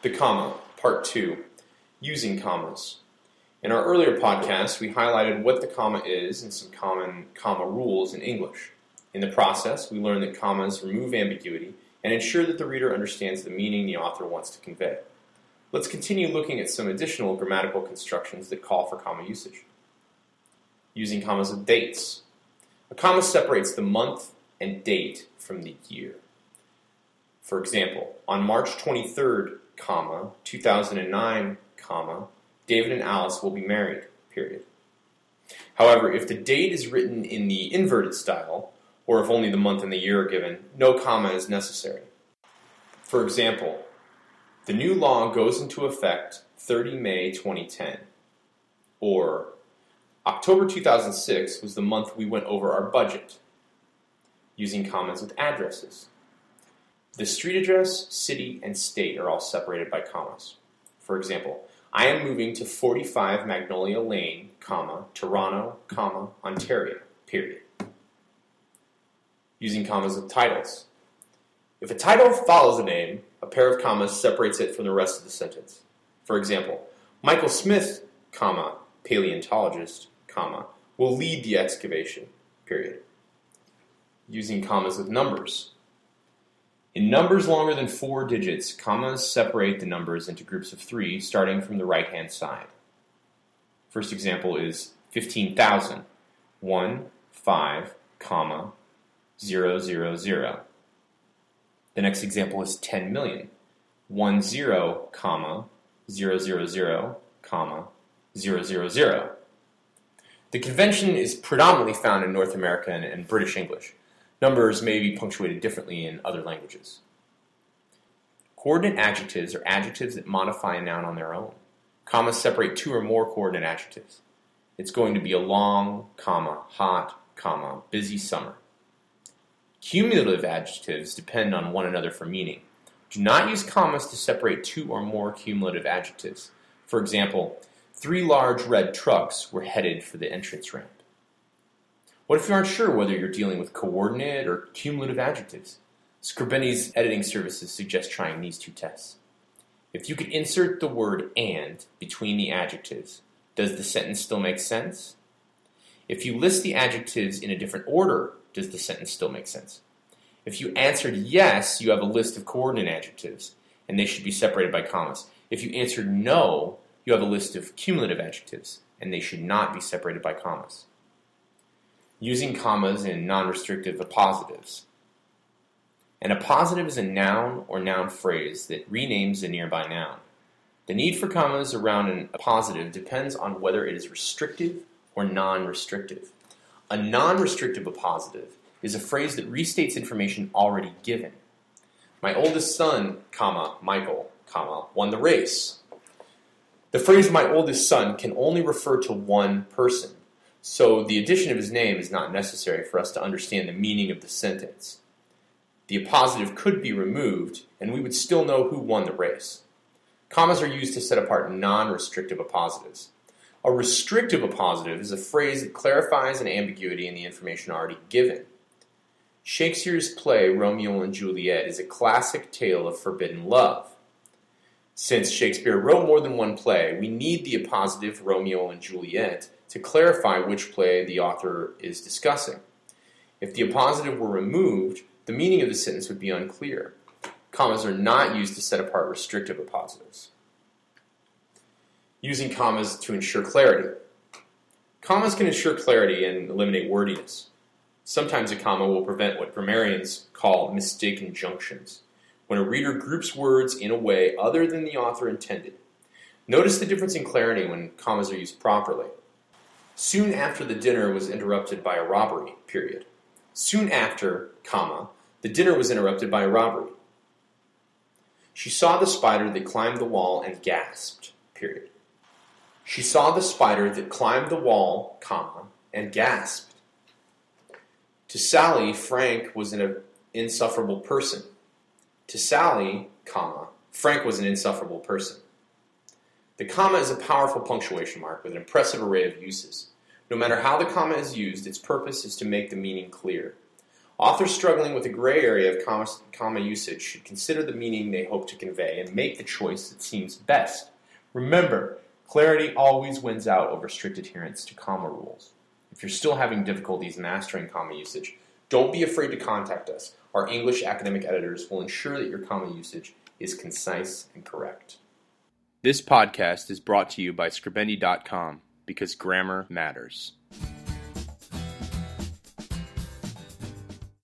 The comma, part two, using commas. In our earlier podcast, we highlighted what the comma is and some common comma rules in English. In the process, we learned that commas remove ambiguity and ensure that the reader understands the meaning the author wants to convey. Let's continue looking at some additional grammatical constructions that call for comma usage. Using commas with dates. A comma separates the month and date from the year. For example, on March 23rd, comma, 2009, comma, David and Alice will be married, period. However, if the date is written in the inverted style, or if only the month and the year are given, no comma is necessary. For example, the new law goes into effect 30 May 2010, or October 2006 was the month we went over our budget, using commas with addresses. The street address, city, and state are all separated by commas. For example, I am moving to 45 Magnolia Lane, comma, Toronto, comma, Ontario, period. Using commas with titles. If a title follows a name, a pair of commas separates it from the rest of the sentence. For example, Michael Smith, comma, paleontologist, comma, will lead the excavation, period. Using commas with numbers. In numbers longer than four digits, commas separate the numbers into groups of three, starting from the right-hand side. First example is 15,000. 1, 5, comma, 0, 0, 0. The next example is 10 million. 1, 0, comma, 0, 0, 0, comma, 0, 0, 0. The convention is predominantly found in North America and, and British English. Numbers may be punctuated differently in other languages. Coordinate adjectives are adjectives that modify a noun on their own. Commas separate two or more coordinate adjectives. It's going to be a long, comma, hot, comma, busy summer. Cumulative adjectives depend on one another for meaning. Do not use commas to separate two or more cumulative adjectives. For example, three large red trucks were headed for the entrance ramp. What if you aren't sure whether you're dealing with coordinate or cumulative adjectives? Scribendi's editing services suggest trying these two tests. If you could insert the word and between the adjectives, does the sentence still make sense? If you list the adjectives in a different order, does the sentence still make sense? If you answered yes, you have a list of coordinate adjectives, and they should be separated by commas. If you answered no, you have a list of cumulative adjectives, and they should not be separated by commas using commas in non-restrictive appositives. An appositive is a noun or noun phrase that renames a nearby noun. The need for commas around an appositive depends on whether it is restrictive or non-restrictive. A non-restrictive appositive is a phrase that restates information already given. My oldest son, comma, Michael, comma, won the race. The phrase my oldest son can only refer to one person. So the addition of his name is not necessary for us to understand the meaning of the sentence. The appositive could be removed, and we would still know who won the race. Commas are used to set apart non-restrictive appositives. A restrictive appositive is a phrase that clarifies an ambiguity in the information already given. Shakespeare's play Romeo and Juliet is a classic tale of forbidden love. Since Shakespeare wrote more than one play, we need the appositive Romeo and Juliet to clarify which play the author is discussing. If the appositive were removed, the meaning of the sentence would be unclear. Commas are not used to set apart restrictive appositives. Using commas to ensure clarity. Commas can ensure clarity and eliminate wordiness. Sometimes a comma will prevent what grammarians call mistaken junctions, when a reader groups words in a way other than the author intended. Notice the difference in clarity when commas are used properly. Soon after the dinner was interrupted by a robbery, period. Soon after, comma, the dinner was interrupted by a robbery. She saw the spider that climbed the wall and gasped, period. She saw the spider that climbed the wall, comma, and gasped. To Sally, Frank was an insufferable person. To Sally, comma, Frank was an insufferable person. The comma is a powerful punctuation mark with an impressive array of uses. No matter how the comma is used, its purpose is to make the meaning clear. Authors struggling with a gray area of comma, comma usage should consider the meaning they hope to convey and make the choice that seems best. Remember, clarity always wins out over strict adherence to comma rules. If you're still having difficulties mastering comma usage, don't be afraid to contact us. Our English academic editors will ensure that your comma usage is concise and correct. This podcast is brought to you by Scribendi.com because grammar matters.